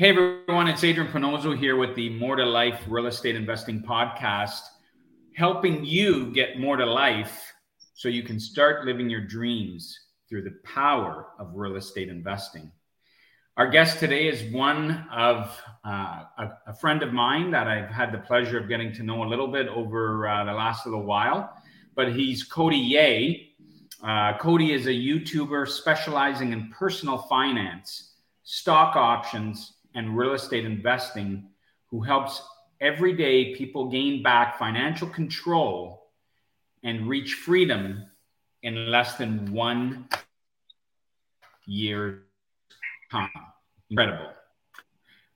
Hey everyone, it's Adrian Panozzo here with the More to Life Real Estate Investing Podcast, helping you get more to life so you can start living your dreams through the power of real estate investing. Our guest today is one of uh, a, a, friend of mine that I've had the pleasure of getting to know a little bit over uh, the last little while, but he's Cody Yeh. Uh, Cody is a YouTuber specializing in personal finance, stock options, and real estate investing who helps everyday people gain back financial control and reach freedom in less than one year time. Incredible.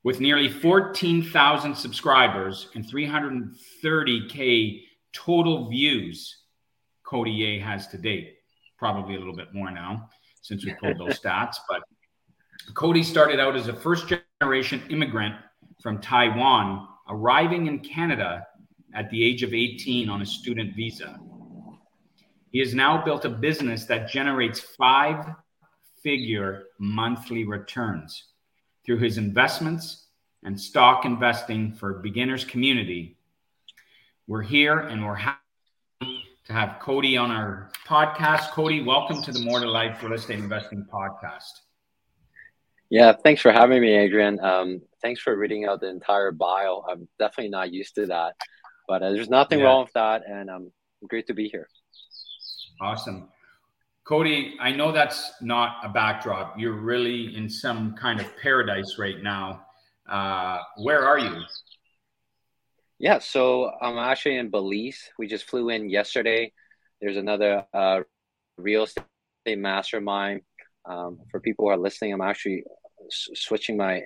With nearly 14,000 subscribers and 330K total views, Cody Yeh has to date. Probably a little bit more now since we pulled those stats. But Cody started out as a first generation immigrant from Taiwan, arriving in Canada at the age of 18 on a student visa. He has now built a business that generates five figure monthly returns through his investments and stock investing for beginners community. We're here and we're happy to have Cody on our podcast. Cody, welcome to the More to Life Real Estate Investing podcast. Yeah, thanks for having me, Adrian. Um, thanks for reading out the entire bio. I'm definitely not used to that, but uh, there's nothing yeah. wrong with that, and um, great to be here. Awesome. Cody, I know that's not a backdrop. You're really in some kind of paradise right now. Uh, where are you? Yeah, so I'm actually in Belize. We just flew in yesterday. There's another uh, real estate mastermind. Um, for people who are listening, I'm actually switching my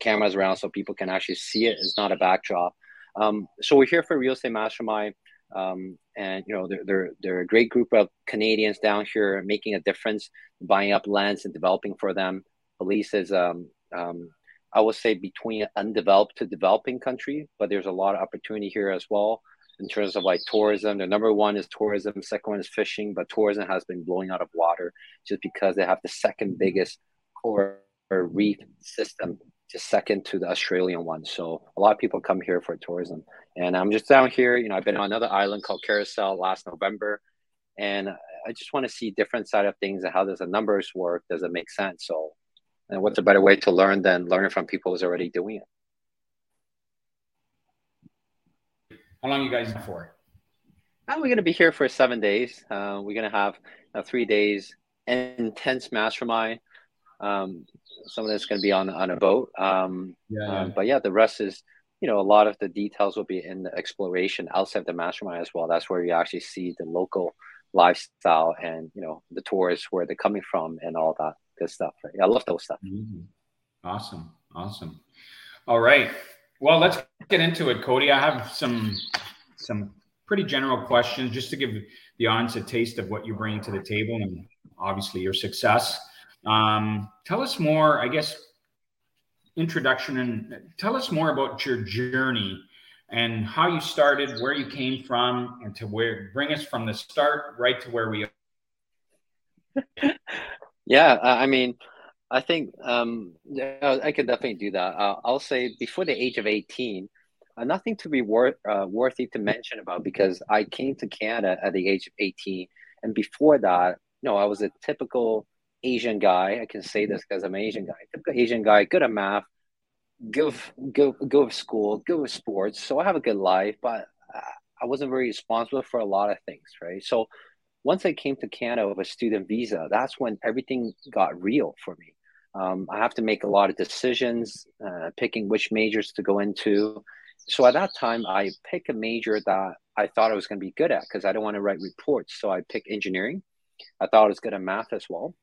cameras around so people can actually see it. It's not a backdrop. Um, so we're here for Real Estate Mastermind, um, and you know they're, they're they're a great group of Canadians down here making a difference, buying up lands and developing for them. Belize is um, um, I would say between undeveloped to developing country, but there's a lot of opportunity here as well in terms of like tourism. The number one is tourism, second one is fishing, but tourism has been blowing out of water just because they have the second biggest coral reef system, just second to the Australian one. So a lot of people come here for tourism. And I'm just down here, you know, I've been on another island called Carousel last November. And I just want to see different side of things and how does the numbers work? Does it make sense? So and what's a better way to learn than learning from people who's already doing it? How long you guys for? Uh, we're going to be here for seven days. Uh, we're going to have uh, three days intense mastermind. Um, some of this going to be on on a boat. Um, yeah, yeah. Um, but yeah, the rest is you know a lot of the details will be in the exploration outside the mastermind as well. That's where you actually see the local lifestyle and you know the tourists where they're coming from and all that good stuff. Right? I love those stuff. Mm-hmm. Awesome, awesome. All right, well, let's get into it, Cody. I have some some pretty general questions just to give the audience a taste of what you're bringing to the table and obviously your success. Um, tell us more, I guess, introduction and tell us more about your journey and how you started, where you came from, and to where bring us from the start right to where we are. yeah, I mean, I think um, I can definitely do that. Uh, I'll say before the age of 18, uh, nothing to be worth uh, worthy to mention about because I came to Canada at the age of 18. And before that, you know, I was a typical Asian guy. I can say this because I'm an Asian guy. Typical Asian guy, good at math, good, good good to school, good with sports. So I have a good life, but I wasn't very responsible for a lot of things, right? So once I came to Canada with a student visa, that's when everything got real for me. Um, I have to make a lot of decisions, uh, picking which majors to go into. So at that time, I picked a major that I thought I was going to be good at because I don't want to write reports. So I picked engineering. I thought I was good at math as well.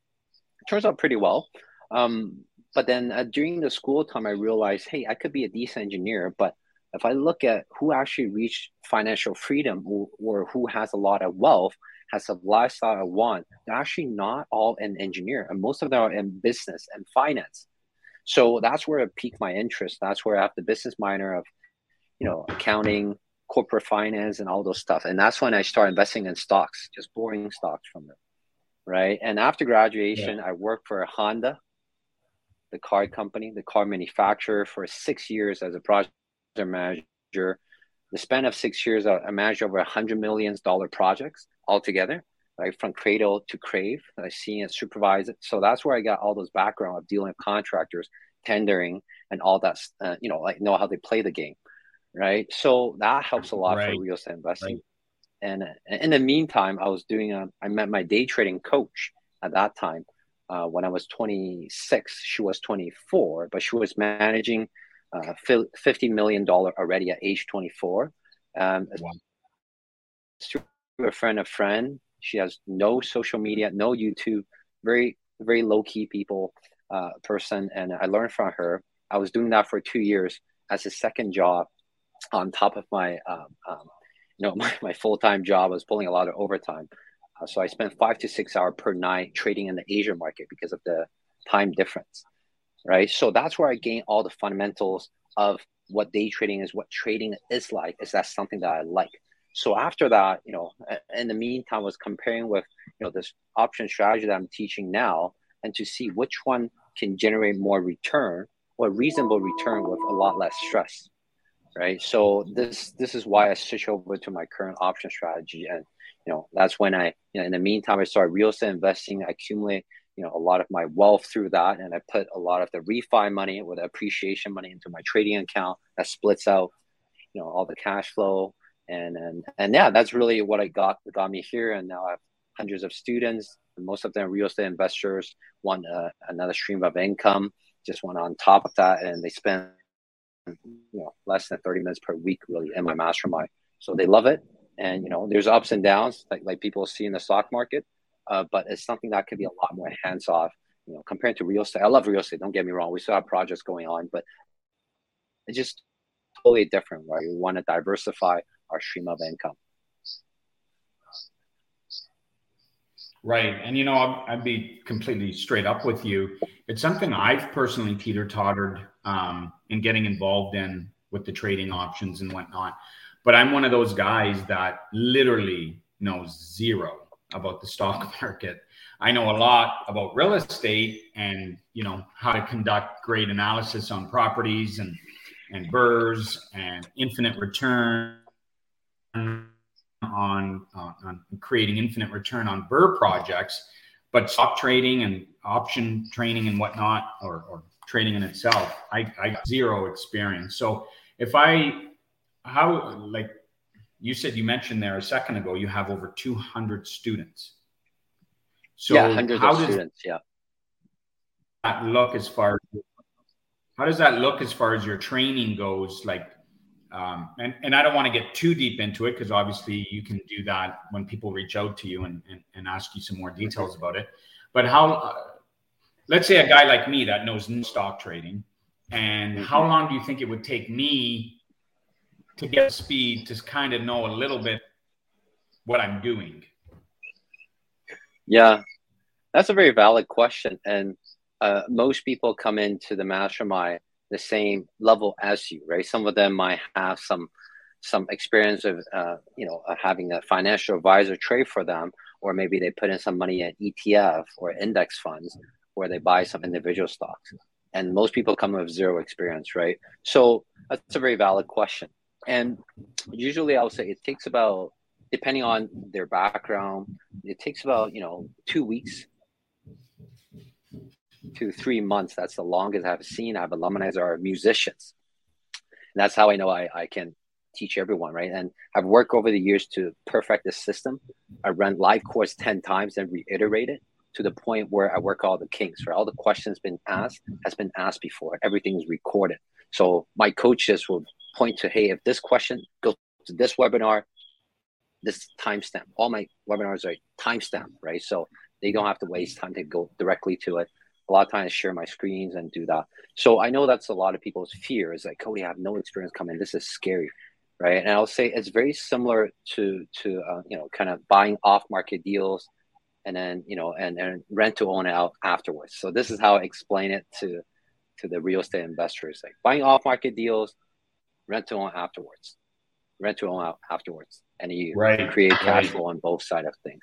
Turns out pretty well. Um, but then uh, during the school time, I realized, hey, I could be a decent engineer. But if I look at who actually reached financial freedom or, or who has a lot of wealth, has a lifestyle I want, they're actually not all an engineer, and most of them are in business and finance. So that's where it piqued my interest. That's where I have the business minor of, you know, accounting, corporate finance, and all those stuff. And that's when I started investing in stocks, just boring stocks from them, right? And after graduation, yeah. I worked for Honda. the car company, the car manufacturer, for six years as a project manager. The span of six years, I managed over a hundred millions dollar projects altogether, right from cradle to crave. I see and supervise it. So that's where I got all those background of dealing with contractors, tendering, and all that. Uh, you know, like know how they play the game, right? So that helps a lot right. for real estate investing. Right. And in the meantime, I was doing a, I met my day trading coach at that time uh, when I was 26. She was 24, but she was managing uh, $50 million already at age 24. Um, wow. A friend of friend. She has no social media, no YouTube, very, very low key people uh, person. And I learned from her. I was doing that for two years as a second job on top of my um, um, you know my, my full-time job I was pulling a lot of overtime. Uh, so i spent five to six hours per night trading in the asian market because of the time difference right? So that's where i gained all the fundamentals of what day trading is what trading is like is that something that i like. So after that you know in the meantime I was comparing with you know this option strategy that i'm teaching now and to see which one can generate more return or reasonable return with a lot less stress right? So this this is why I switch over to my current option strategy, and you know that's when I you know in the meantime I started real estate investing, I accumulate you know a lot of my wealth through that, and I put a lot of the refi money with appreciation money into my trading account. That splits out you know all the cash flow, and and and yeah, that's really what I got got me here, and now I have hundreds of students. Most of them real estate investors want uh, another stream of income, just want on top of that, and they spend you know less than 30 minutes per week really in my mastermind. So they love it. And you know there's ups and downs like like people see in the stock market uh, but it's something that can be a lot more hands off you know compared to real estate. I love real estate don't get me wrong. We still have projects going on but it's just totally different right? We want to diversify our stream of income. Right. And, you know, I'd, I'd, be completely straight up with you. It's something I've personally teeter tottered um, in getting involved in with the trading options and whatnot. But I'm one of those guys that literally knows zero about the stock market. I know a lot about real estate and, you know, how to conduct great analysis on properties and, and BRRRRs and infinite return on, uh, on creating infinite return on BRRRR projects, but stock trading and option training and whatnot, or, or trading in itself, I, I zero experience. So if I, how, like you said, you mentioned there a second ago, you have over 200 students. So yeah, hundreds of students. Yeah. That look as far how does that look as far as your training goes? Like, um, and, and I don't want to get too deep into it because obviously you can do that when people reach out to you and, and, and ask you some more details about it. But how, let's say a guy like me that knows stock trading, and mm-hmm. how long do you think it would take me to get speed to kind of know a little bit what I'm doing? Yeah, that's a very valid question. And uh, most people come into the mastermind the same level as you, right? Some of them might have some some experience of uh, you know having a financial advisor trade for them, or maybe they put in some money in ETF or index funds where they buy some individual stocks. And most people come with zero experience, right? So that's a very valid question. And usually I would say it takes about, depending on their background, it takes about, you know, two weeks to three months. That's the longest I've seen. I have alumni that are musicians. And that's how I know I, I can teach everyone, right? And I've worked over the years to perfect the system. I run live course 10 times and reiterate it to the point where I work all the kinks, right? All the questions been asked has been asked before. Everything is recorded. So my coaches will point to, hey, if this question goes to this webinar, this timestamp. All my webinars are timestamp, right? So they don't have to waste time to go directly to it a lot of times share my screens and do that. So I know that's a lot of people's fear is like, Cody, I have no experience coming. This is scary, right? And I'll say it's very similar to to uh, you know kind of buying off market deals, and then you know and and rent to own it out afterwards. So this is how I explain it to to the real estate investors, like buying off market deals, rent to own afterwards, rent to own out afterwards, and you right. create cash right. flow on both side of things.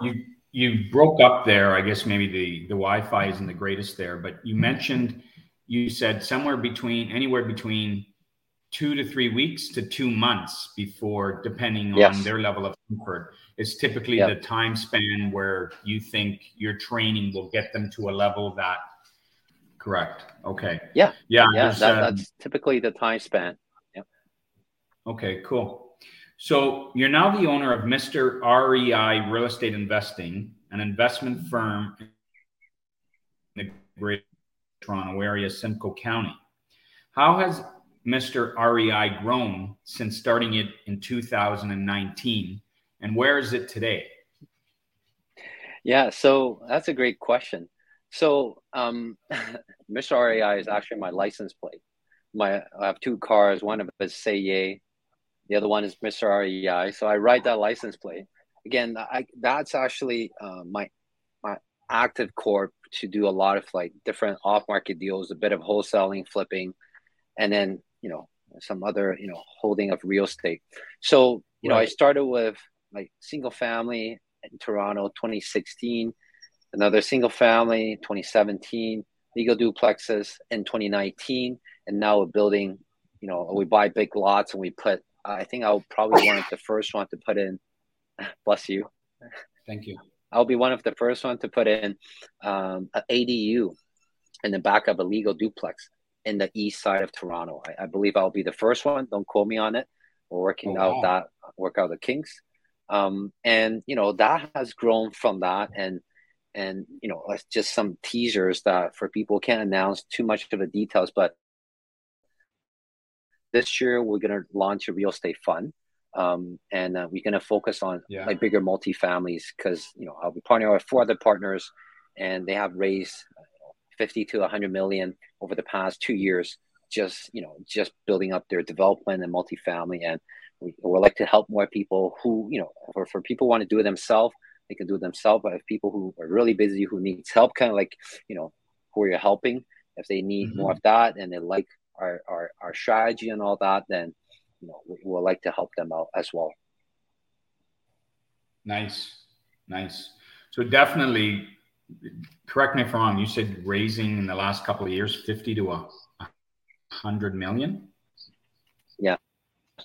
You you broke up there. I guess maybe the the Wi-Fi isn't the greatest there, but you mentioned you said somewhere between anywhere between two to three weeks to two months before, depending yes. on their level of comfort, is typically yep. the time span where you think your training will get them to a level that. Correct. Okay. Yeah. Yeah. Yeah. That, uh, that's typically the time span. Yep. Okay. Cool. So you're now the owner of Mr. REI Real Estate Investing, an investment firm in the Greater Toronto Area, Simcoe County. How has Mr. REI grown since starting it in 2019? And where is it today? Yeah, so that's a great question. So, um, Mr. REI is actually my license plate. My I have two cars. One of them is Say Yay, the other one is Mr. REI. So I write that license plate. Again, I, that's actually uh, my my active corp to do a lot of like different off market deals, a bit of wholesaling, flipping, and then you know some other you know holding of real estate. So you right. know i started with like single family in toronto 2016 another single family 2017 legal duplexes in 2019 and now we're building you know we buy big lots and we put i think i'll probably one of the first one to put in bless you. Thank you. I'll be one of the first one to put in um, an adu in the back of a legal duplex in the east side of Toronto. I, I, believe I'll be the first one. Don't quote me on it. We're working oh, out that work out the kinks. Um, and you know that has grown from that and and you know just some teasers that for people can't announce too much of the details but this year we're going to launch a real estate fund um, and uh, we're going to focus on yeah. like bigger multifamilies because you know i'll be partnering with four other partners and they have raised 50 to 100 million over the past two years just you know just building up their development and multifamily. And we would like to help more people who you know for, for people who want to do it themselves they can do it themselves. But if people who are really busy who needs help kind of like you know who are you're helping? If they need mm-hmm. more of that and they like our, our our strategy and all that then you know we would like to help them out as well. Nice. Nice. So definitely correct me if I'm wrong, you said raising in the last couple of years 50 to a 100 million? Yeah.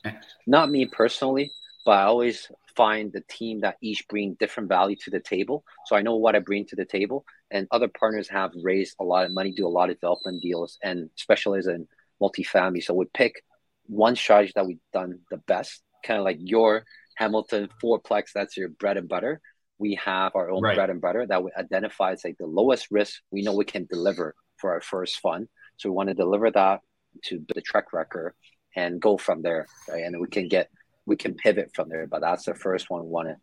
Eh. Not me personally, but I always find the team that each bring different value to the table. So I know what I bring to the table, and other partners have raised a lot of money, do a lot of development deals, and specialize in multifamily. So we pick one strategy that we've done the best, kind of like your Hamilton fourplex. That's your bread and butter we have our own right. bread and butter that we identify as like the lowest risk we know we can deliver for our first fund. So we want to deliver that to the track record and go from there. Right? And we can get we can pivot from there. But that's the first one we want to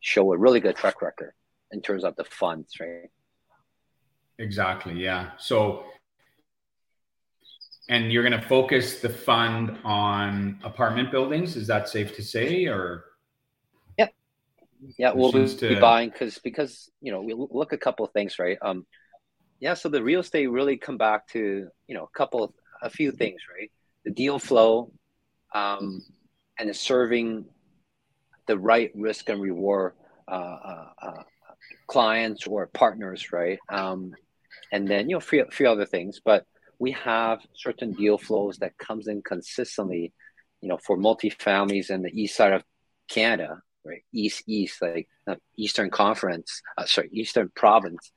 show a really good track record in terms of the funds, right? Exactly. Yeah. So and you're going to focus the fund on apartment buildings. Is that safe to say, or? Yeah, we'll be, to... be buying because because you know we look a couple of things, right? Um, yeah, so the real estate really come back to you know a couple a few things, right? The deal flow, um, and serving the right risk and reward uh, uh, uh, clients or partners, right? Um, and then you know few, few other things, but we have certain deal flows that comes in consistently, you know, for multifamilies in the east side of Canada, right? East East, like uh, Eastern Conference, uh, sorry, Eastern Province,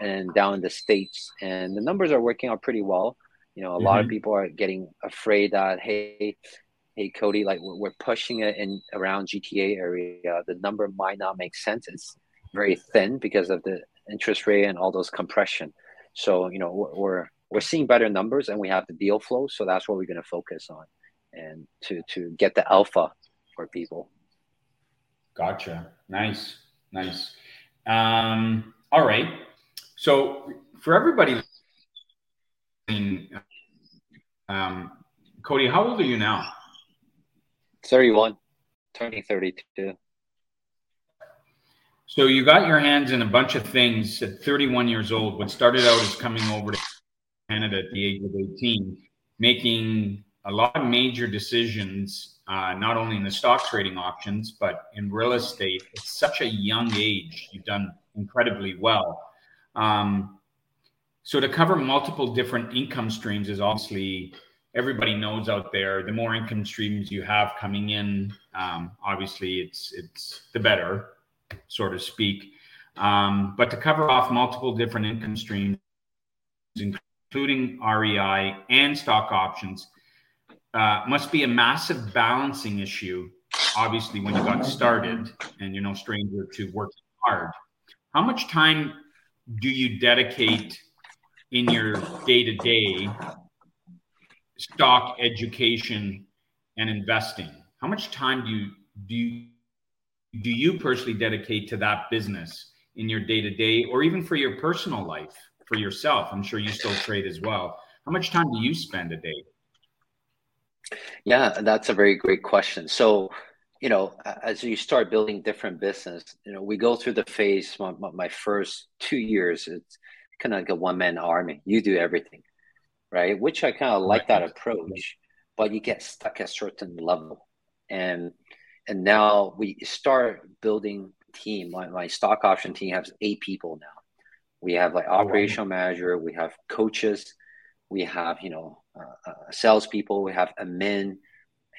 and down in the states. And the numbers are working out pretty well. You know, a mm-hmm. lot of mm-hmm. people are getting afraid that hey, hey Cody, like we're, we're pushing it in around GTA area. The number might not make sense. It's very thin because of the interest rate and all those compression. So you know we're, we're we're seeing better numbers and we have the deal flow. So that's what we're going to focus on, and to to get the alpha for people. Gotcha. Nice. Nice. Um, all right. So for everybody, um, Cody, how old are you now? 31, turning 32. So you got your hands in a bunch of things at 31 years old. What started out as coming over to Canada at the age of 18, making a lot of major decisions uh, not only in the stock trading options, but in real estate. at such a young age. You've done incredibly well. Um, so to cover multiple different income streams is obviously everybody knows out there. The more income streams you have coming in, um, obviously it's it's the better, so to speak. Um, but to cover off multiple different income streams, including REI and stock options, uh, must be a massive balancing issue. Obviously, when you got started, and you're no stranger to working hard. How much time do you dedicate in your day to day stock education and investing? How much time do you do you, do you personally dedicate to that business in your day to day, or even for your personal life for yourself? I'm sure you still trade as well. How much time do you spend a day? Yeah, that's a very great question. So, you know, as you start building different business, you know, we go through the phase. My, my first two years, it's kind of like a one man army. You do everything, right? Which I kind of like right. that approach, but you get stuck at a certain level, and and now we start building team. My, my stock option team has eight people now. We have like operational oh, wow. manager, we have coaches, we have you know uh, uh, salespeople, we have admin,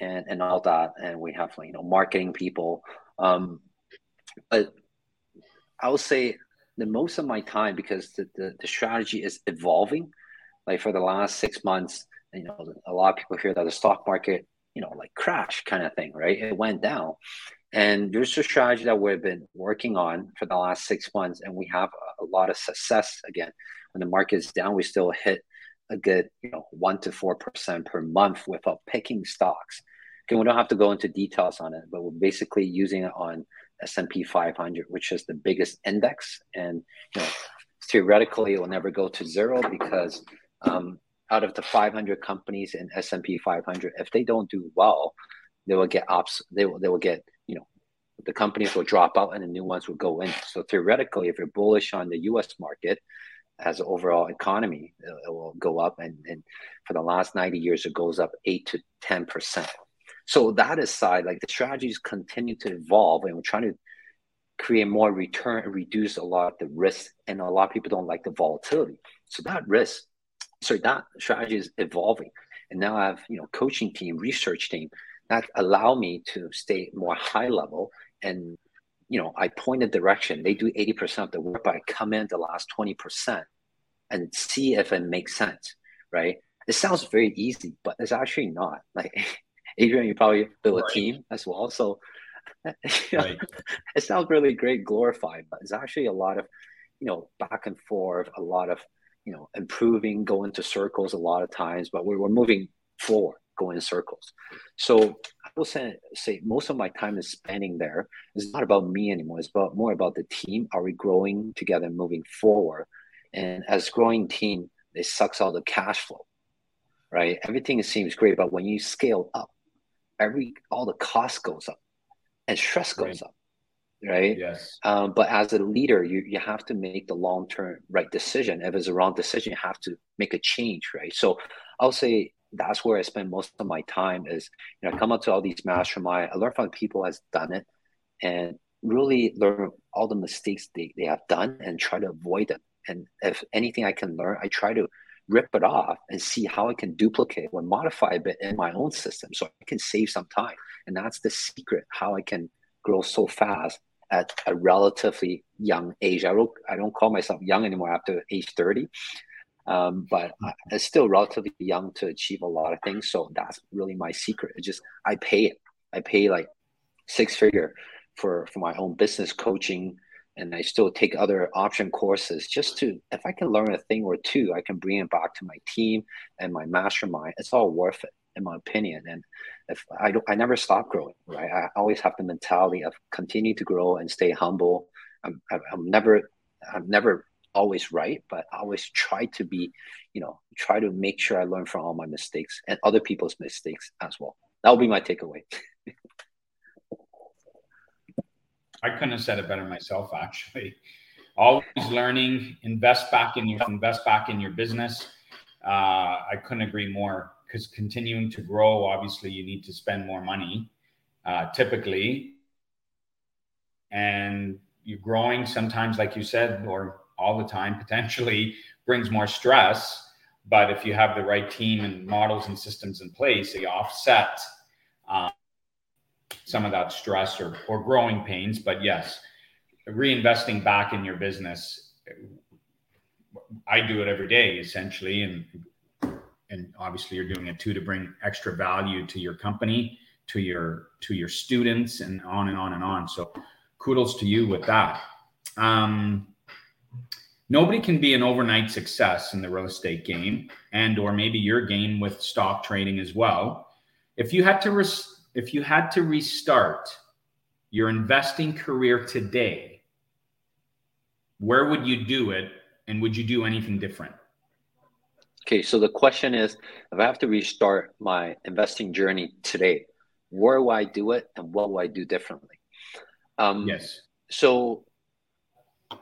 and and all that, and we have you know marketing people. Um, but I would say the most of my time because the, the, the strategy is evolving. Like for the last six months, you know, a lot of people hear that the stock market, you know, like crash kind of thing, right? It went down. And there's a strategy that we've been working on for the last six months, and we have a, a lot of success. Again, when the market is down, we still hit a good, you know, one to four percent per month without picking stocks. Okay, we don't have to go into details on it, but we're basically using it on S&P 500, which is the biggest index, and you know, theoretically it will never go to zero because um, out of the 500 companies in S&P 500, if they don't do well, they will get ops. They will they will get you know the companies will drop out and the new ones will go in. So theoretically, if you're bullish on the U.S. market as an overall economy, it will go up. And, and for the last 90 years, it goes up eight to 10 percent. So that aside, like the strategies continue to evolve, and we're trying to create more return and reduce a lot of the risk. And a lot of people don't like the volatility. So that risk, so that strategy is evolving. And now I have you know coaching team, research team that allow me to stay more high level and you know i point a direction they do 80% of the work but i come in the last 20% and see if it makes sense right it sounds very easy but it's actually not like adrian you probably build right. a team as well so you know, right. it sounds really great glorified but it's actually a lot of you know back and forth a lot of you know improving going to circles a lot of times but we're, we're moving forward going in circles. So I will say, say most of my time is spending there. It's not about me anymore. It's about more about the team. Are we growing together, moving forward? And as growing team, it sucks all the cash flow, right? Everything seems great, but when you scale up, every all the cost goes up, and stress goes right. up, right? Yes. Um, but as a leader, you you have to make the long term right decision. If it's a wrong decision, you have to make a change, right? So I'll say that's where I spend most of my time is, you know, I come up to all these mastermind, I learn from people has done it and really learn all the mistakes they, they have done and try to avoid them. And if anything I can learn, I try to rip it off and see how I can duplicate or modify a bit in my own system so I can save some time. And that's the secret how I can grow so fast at a relatively young age. I don't I don't call myself young anymore after age 30 um, but it's still relatively young to achieve a lot of things. So that's really my secret. It's just I pay it. I pay like six figure for for my own business coaching, and I still take other option courses just to if I can learn a thing or two, I can bring it back to my team and my mastermind. It's all worth it, in my opinion. And if I don't, I never stop growing. Right, I always have the mentality of continue to grow and stay humble. I'm, I'm never I'm never always right, but I always try to be, you know, try to make sure I learn from all my mistakes and other people's mistakes as well. That will be my takeaway. I couldn't have said it better myself, actually. Always learning, invest back in your invest back in your business. Uh, I couldn't agree more because continuing to grow, obviously, you need to spend more money, uh, typically, and you're growing sometimes, like you said, or all the time potentially brings more stress. But if you have the right team and models and systems in place, they offset um, some of that stress or, or growing pains. But yes, reinvesting back in your business, I do it every day essentially. And, and obviously you're doing it too to bring extra value to your company, to your, to your students and on and on and on. So kudos to you with that. Um, nobody can be an overnight success in the real estate game and or maybe your game with stock trading as well. If you had to res- if you had to restart your investing career today where would you do it and would you do anything different? Okay so the question is if i have to restart my investing journey today where will i do it and what will i do differently? Um, yes. so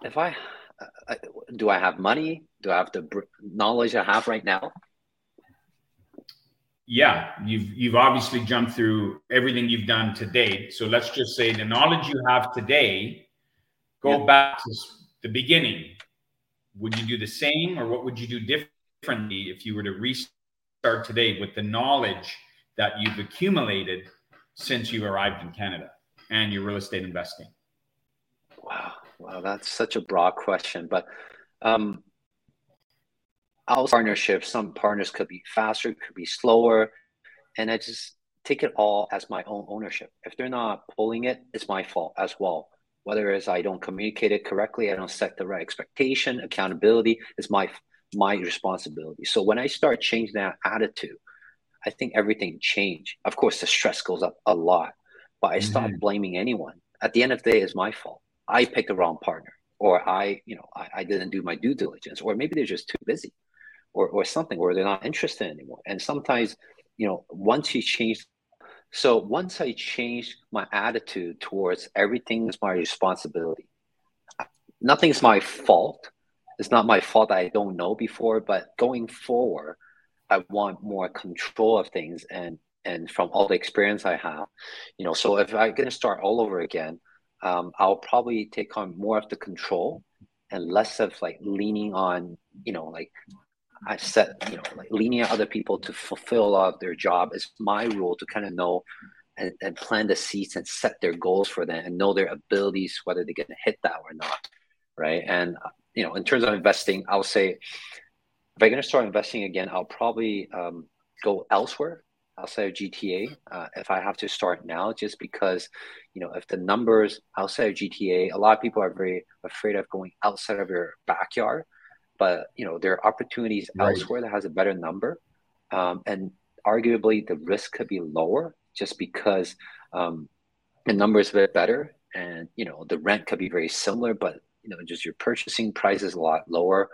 if i do I have money? Do I have the knowledge I have right now? Yeah, you've you've obviously jumped through everything you've done to date. So let's just say the knowledge you have today. Go yeah. back to the beginning. Would you do the same, or what would you do differently if you were to restart today with the knowledge that you've accumulated since you arrived in Canada and your real estate investing? Wow. Wow, that's such a broad question, but um, our partnership, some partners could be faster, could be slower, and I just take it all as my own ownership. If they're not pulling it, it's my fault as well. Whether it's I don't communicate it correctly, I don't set the right expectation, accountability is my my responsibility. So when I start changing that attitude, I think everything changed. Of course, the stress goes up a lot, but I stop mm-hmm. blaming anyone. At the end of the day, it's my fault. I picked the wrong partner, or I, you know, I, I didn't do my due diligence, or maybe they're just too busy, or or something, or they're not interested anymore. And sometimes, you know, once you change, so once I changed my attitude towards everything is my responsibility. Nothing's my fault. It's not my fault I don't know before, but going forward, I want more control of things and and from all the experience I have, you know. So if I'm gonna start all over again, um, I'll probably take on more of the control and less of like leaning on, you know, like I said, you know, like leaning on other people to fulfill of their job is my rule to kind of know and, and plan the seats and set their goals for them and know their abilities, whether they're going to hit that or not. Right. And, you know, in terms of investing, I'll say if I'm going to start investing again, I'll probably um, go elsewhere outside of GTA uh, if I have to start now, just because, you know, if the numbers outside of GTA, a lot of people are very afraid of going outside of your backyard, but you know there are opportunities right. elsewhere that has a better number, um, and arguably the risk could be lower just because um, the number is a bit better, and you know the rent could be very similar, but you know just your purchasing price is a lot lower.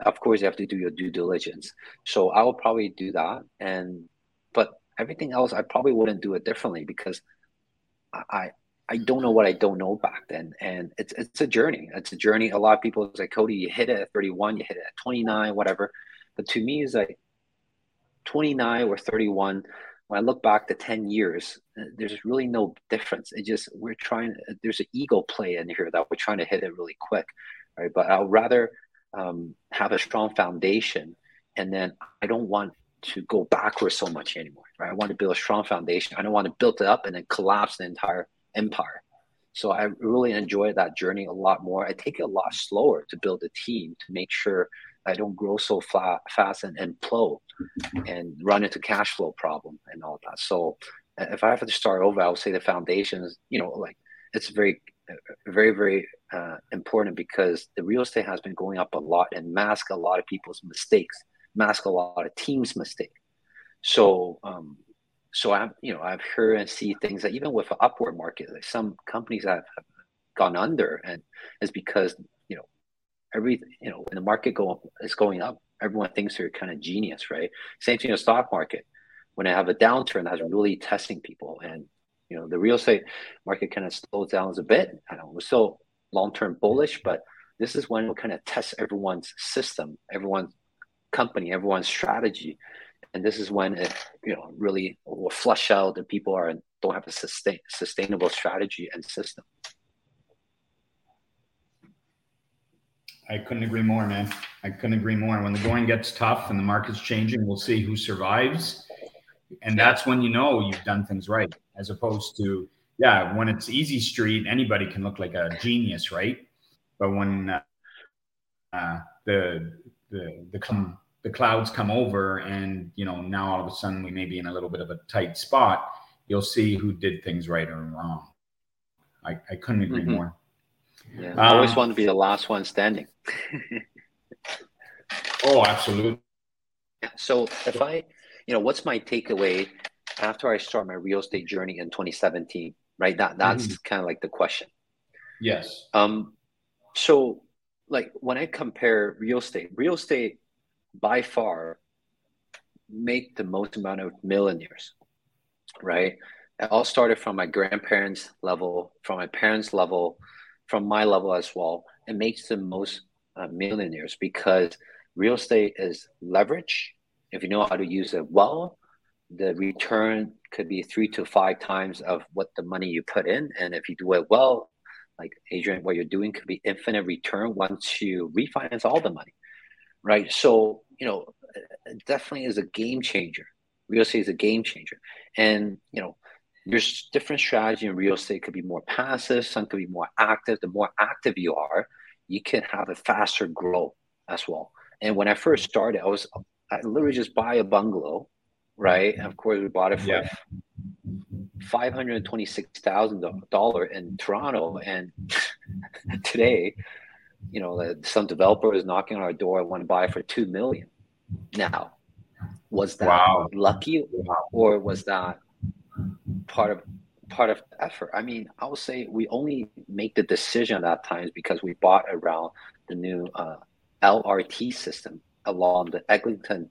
Of course, you have to do your due diligence. So I will probably do that, and but everything else I probably wouldn't do it differently because I I don't know what I don't know back then, and it's it's a journey. It's a journey. A lot of people say, Cody, you hit it at 31, you hit it at 29, whatever. But to me, it's like 29 or 31. When I look back to 10 years, there's really no difference. It just we're trying. There's an ego play in here that we're trying to hit it really quick, right? But I'll rather um, have a strong foundation, and then I don't want to go backwards so much anymore. Right? I want to build a strong foundation. I don't want to build it up and then collapse the entire empire. So I really enjoy that journey a lot more. I take it a lot slower to build a team to make sure I don't grow so flat, fast and implode and run into cash flow problem and all that. So if I have to start over, I would say the foundation is, you know, like it's very, very, very uh, important because the real estate has been going up a lot and mask a lot of people's mistakes mask a lot of teams' mistake. So, um, so I've you know I've heard and see things that even with an upward market, like some companies have, have gone under, and it's because you know every you know when the market go is going up, everyone thinks they're kind of genius, right? Same thing in the stock market. When I have a downturn, that's really testing people, and you know the real estate market kind of slows down a bit. I know we're still long term bullish, but this is when we kind of test everyone's system, everyone's company, everyone's strategy, and this is when it you know really will flush out and people are don't have a sustain, sustainable strategy and system. I couldn't agree more, man. I couldn't agree more. When the going gets tough and the market's changing, we'll see who survives. And that's when you know you've done things right, as opposed to, yeah, when it's easy street, anybody can look like a genius, right? But when uh, uh, the the the come the clouds come over, and you know now all of a sudden we may be in a little bit of a tight spot, you'll see who did things right or wrong. I, I couldn't agree mm-hmm. more. Yeah, I always um, want to be the last one standing. oh, absolutely. So if I, you know, what's my takeaway after I start my real estate journey in 2017? Right. That that's mm-hmm. kind of like the question. Yes. Um. So, like when I compare real estate, real estate by far make the most amount of millionaires, right? It all started from my grandparents' level, from my parents' level, from my level as well. It makes the most uh, millionaires because real estate is leverage. If you know how to use it well, the return could be three to five times of what the money you put in. And if you do it well, like Adrian, what you're doing could be infinite return once you refinance all the money, right? So, you know, uh, it definitely is a game changer. Real estate is a game changer. And, you know, there's different strategy in real estate could be more passive some could be more active the more active you are you can have a faster growth as well and when i first started i was i literally just buy a bungalow right and of course we bought it for yeah. $526000 in toronto and today you know some developer is knocking on our door and want to buy for 2 million now was that wow. lucky or was that part of part of effort. I mean, I would say we only make the decision at times because we bought around the new uh, LRT system along the Eglinton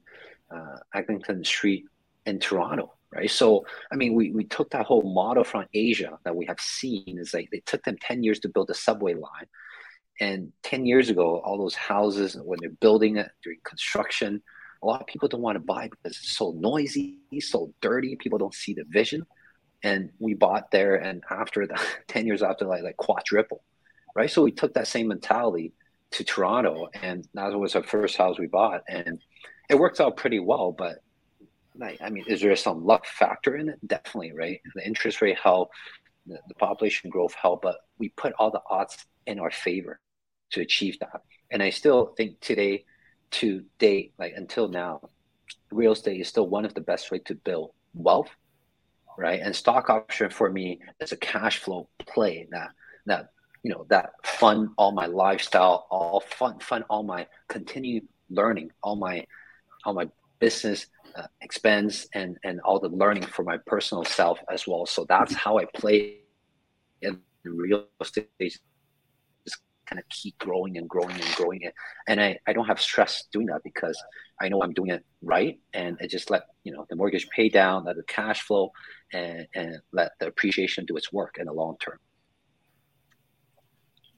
uh, Eglinton Street in Toronto, right? So, I mean, we, we took that whole model from Asia that we have seen is like they took them 10 years to build a subway line. And 10 years ago, all those houses, when they're building it during construction, a lot of people don't want to buy because it's so noisy, so dirty. People don't see the vision and we bought there and after the 10 years after like like quadruple right so we took that same mentality to toronto and that was our first house we bought and it worked out pretty well but i mean is there some luck factor in it? Definitely right? The interest rate helped the, the population growth helped but we put all the odds in our favor to achieve that. And i still think today to date like until now real estate is still one of the best way to build wealth right? And stock option for me is a cash flow play that that you know that fund all my lifestyle, all fund fund all my continued learning, all my all my business uh, expense and and all the learning for my personal self as well. So that's how I play in real estate Just kind of keep growing and growing and growing it. And I, I don't have stress doing that because I know I'm doing it right. And I just let, you know, the mortgage pay down, let the cash flow and, and let the appreciation do its work in the long term.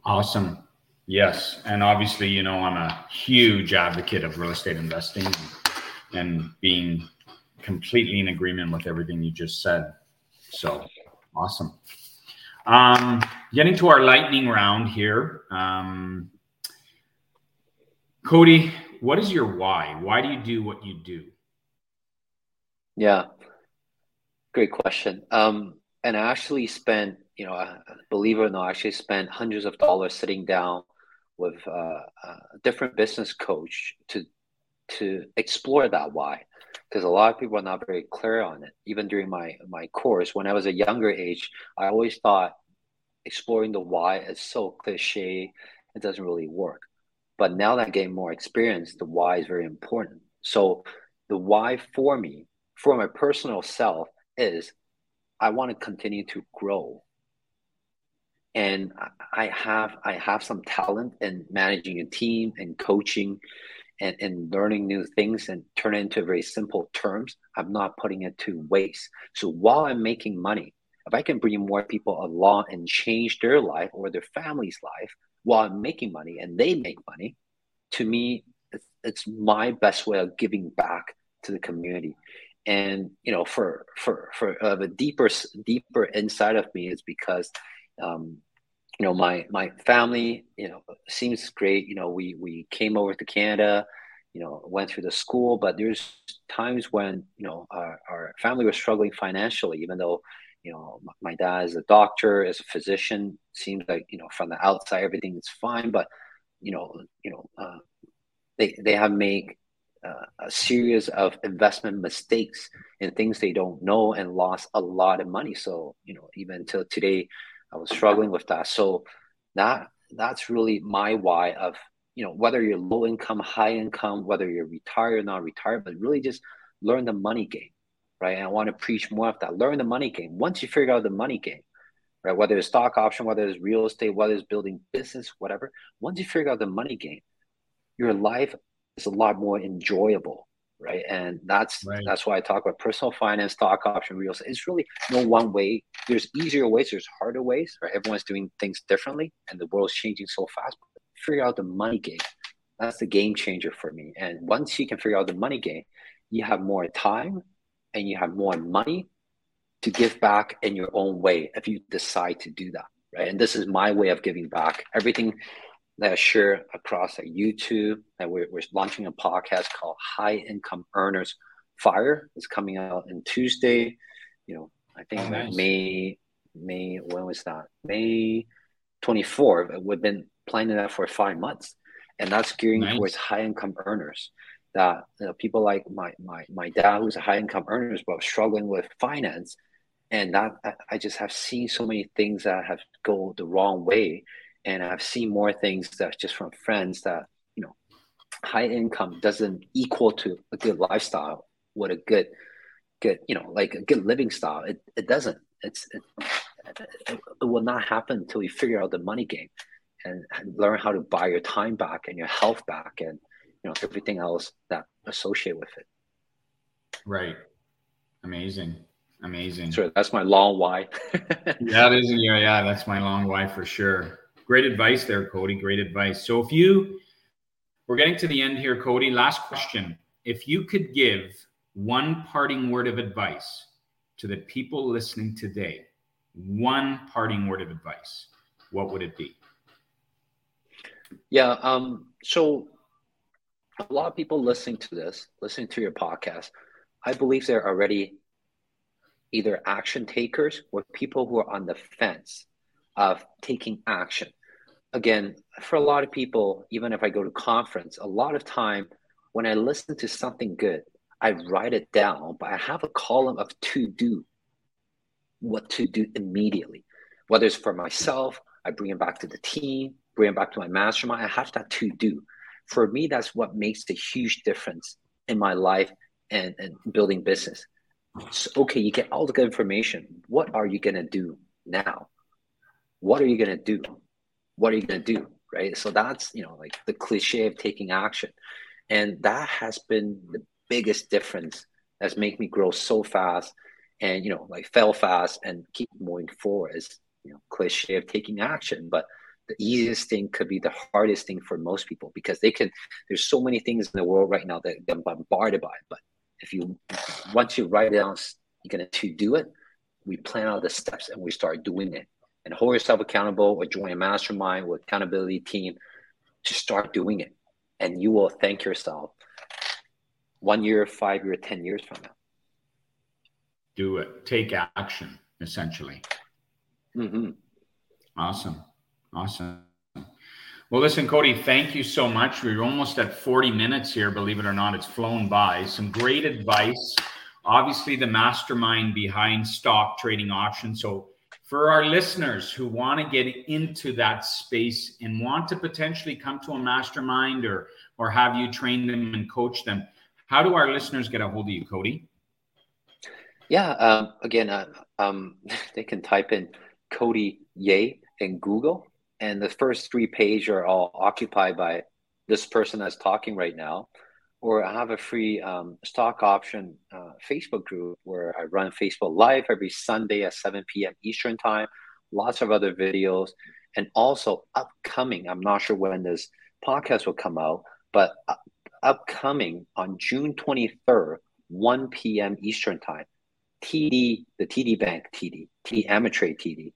Awesome. Yes. And obviously, you know, I'm a huge advocate of real estate investing and being completely in agreement with everything you just said. So awesome. Um, getting to our lightning round here. Um, Cody, what is your why? Why do you do what you do? Yeah, great question. Um, and I actually spent, you know, believe it or not, I actually spent hundreds of dollars sitting down with uh, a different business coach to to explore that why because a lot of people are not very clear on it. Even during my my course, when I was a younger age, I always thought exploring the why is so cliche, it doesn't really work. But now that I gain more experience, the why is very important. So the why for me, for my personal self, is I want to continue to grow. And I have I have some talent in managing a team and coaching and, and learning new things and turn it into very simple terms. I'm not putting it to waste. So while I'm making money, if I can bring more people along and change their life or their family's life while I'm making money and they make money, to me, it's, it's my best way of giving back to the community. And you know, for for for uh, the deeper deeper inside of me is because um, you know, my my family, you know, seems great. You know, we we came over to Canada, you know, went through the school, but there's times when you know our, our family was struggling financially, even though you know my dad is a doctor, is a physician. Seems like you know from the outside everything is fine, but you know, you know, uh, they they have made uh, a series of investment mistakes in things they don't know and lost a lot of money. So you know, even until today I was struggling with that. So that that's really my why of you know whether you're low income, high income, whether you're retired or not retired, but really just learn the money game, right? And I want to preach more of that. Learn the money game. Once you figure out the money game, right? Whether it's stock option, whether it's real estate, whether it's building business, whatever. Once you figure out the money game, your life is a lot more enjoyable right? And that's right. that's why I talk about personal finance, stock option, real estate. It's really no one way. There's easier ways, there's harder ways, right? Everyone's doing things differently, and the world's changing so fast. Figure out the money game. That's the game changer for me. And once you can figure out the money game, you have more time and you have more money to give back in your own way if you decide to do that, right? And this is my way of giving back. Everything that I share across YouTube. And we're, we're launching a podcast called High Income Earners Fire. It's coming out in Tuesday. You know, I think oh, nice. May May when was that? May 24th. We've been planning that for five months, and that's gearing nice. towards high income earners. That you know, people like my my my dad, who's a high income earner, but struggling with finance, and that I just have seen so many things that have go the wrong way and I've seen more things that just from friends that you know high income doesn't equal to a good lifestyle. What a good good you know like a good living style. It it doesn't. It's it, it, will not happen until you figure out the money game and, learn how to buy your time back and your health back and you know everything else that associate with it. Right. Amazing. Amazing. So that's my long why. yeah, it is. Yeah, yeah, that's my long why for sure. Great advice there, Cody. Great advice. So if you, we're getting to the end here, Cody. Last question. If you could give one parting word of advice to the people listening today, one parting word of advice, what would it be? Yeah. Um, so a lot of people listening to this, listening to your podcast, I believe they're already either action takers or people who are on the fence of taking action again, for a lot of people, even if I go to conference, a lot of time when I listen to something good, I write it down, but I have a column of to do, what to do immediately. Whether it's for myself, I bring it back to the team, bring it back to my mastermind. I have that to do. For me, that's what makes the huge difference in my life and, and building business. So, okay, you get all the good information. What are you going to do now? What are you going to do? What are you going to do right? So that's you know like the cliche of taking action. And that has been the biggest difference that's made me grow so fast and you know like fail fast and keep moving forward is you know cliche of taking action. But the easiest thing could be the hardest thing for most people because they can there's so many things in the world right now that they're bombarded by. But if you once you write it down you're going to do it we plan out the steps and we start doing it and hold yourself accountable or join a mastermind or accountability team to start doing it. And you will thank yourself one year, five year, 10 years from now. Do it. Take action, essentially. Mm-hmm. Awesome. Awesome. Well, listen, Cody, thank you so much. We're almost at 40 minutes here, believe it or not. It's flown by. Some great advice. Obviously, the mastermind behind stock trading options. So for our listeners who want to get into that space and want to potentially come to a mastermind or or have you train them and coach them how do our listeners get a hold of you cody? Yeah um, again uh, um, they can type in cody yeh in google and the first three pages are all occupied by this person that's talking right now or I have a free um, stock option uh, Facebook group where I run Facebook Live every Sunday at 7 p.m. Eastern Time. Lots of other videos, and also upcoming. I'm not sure when this podcast will come out, but upcoming on June 23rd, 1 p.m. Eastern Time. TD, the TD Bank TD, TD Ameritrade TD,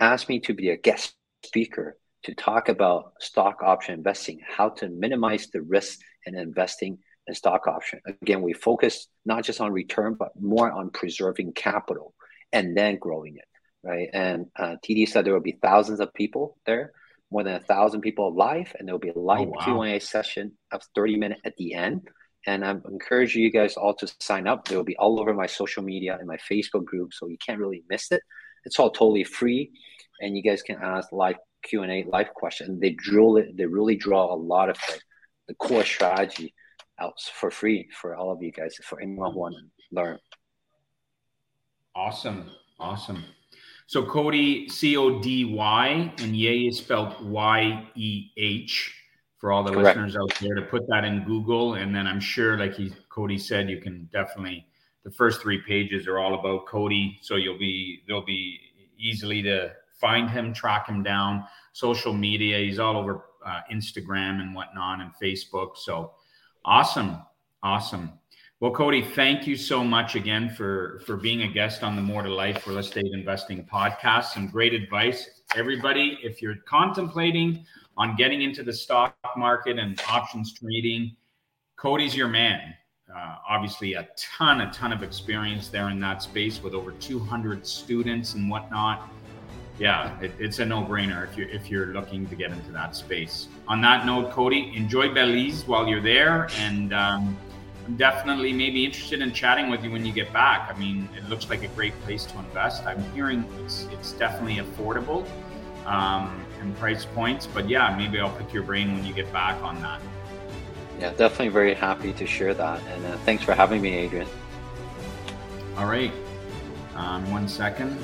asked me to be a guest speaker to talk about stock option investing, how to minimize the risk in investing in stock option. Again, we focus not just on return, but more on preserving capital and then growing it, right? And uh, TD said there will be thousands of people there, more than a thousand people live, and there will be a live oh, wow. Q&A session of 30 minutes at the end. And I'm encouraging you guys all to sign up. They will be all over my social media and my Facebook group, so you can't really miss it. It's all totally free, and you guys can ask live Q and A, live question. They drill it. They really draw a lot of like, the core strategy out for free for all of you guys for anyone who want to learn. Awesome, awesome. So Cody C O D Y and Yeh is spelled Y E H for all the Correct. listeners out there to put that in Google, and then I'm sure, like he Cody said, you can definitely the first three pages are all about Cody, so you'll be they'll be easily to find him, track him down. Social media, he's all over uh, Instagram and whatnot, and Facebook. So awesome, awesome. Well, Cody, thank you so much again for for being a guest on the More to Life Real Estate Investing podcast. Some great advice, everybody. If you're contemplating on getting into the stock market and options trading, Cody's your man. Uh, obviously, a ton, a ton of experience there in that space with over 200 students and whatnot. Yeah, it, it's a no-brainer if you're if you're looking to get into that space. On that note, Cody, enjoy Belize while you're there, and um, I'm definitely maybe interested in chatting with you when you get back. I mean, it looks like a great place to invest. I'm hearing it's it's definitely affordable um, and price points, but yeah, maybe I'll pick your brain when you get back on that. Yeah, definitely very happy to share that, and uh, thanks for having me, Adrian. All right, um, one second.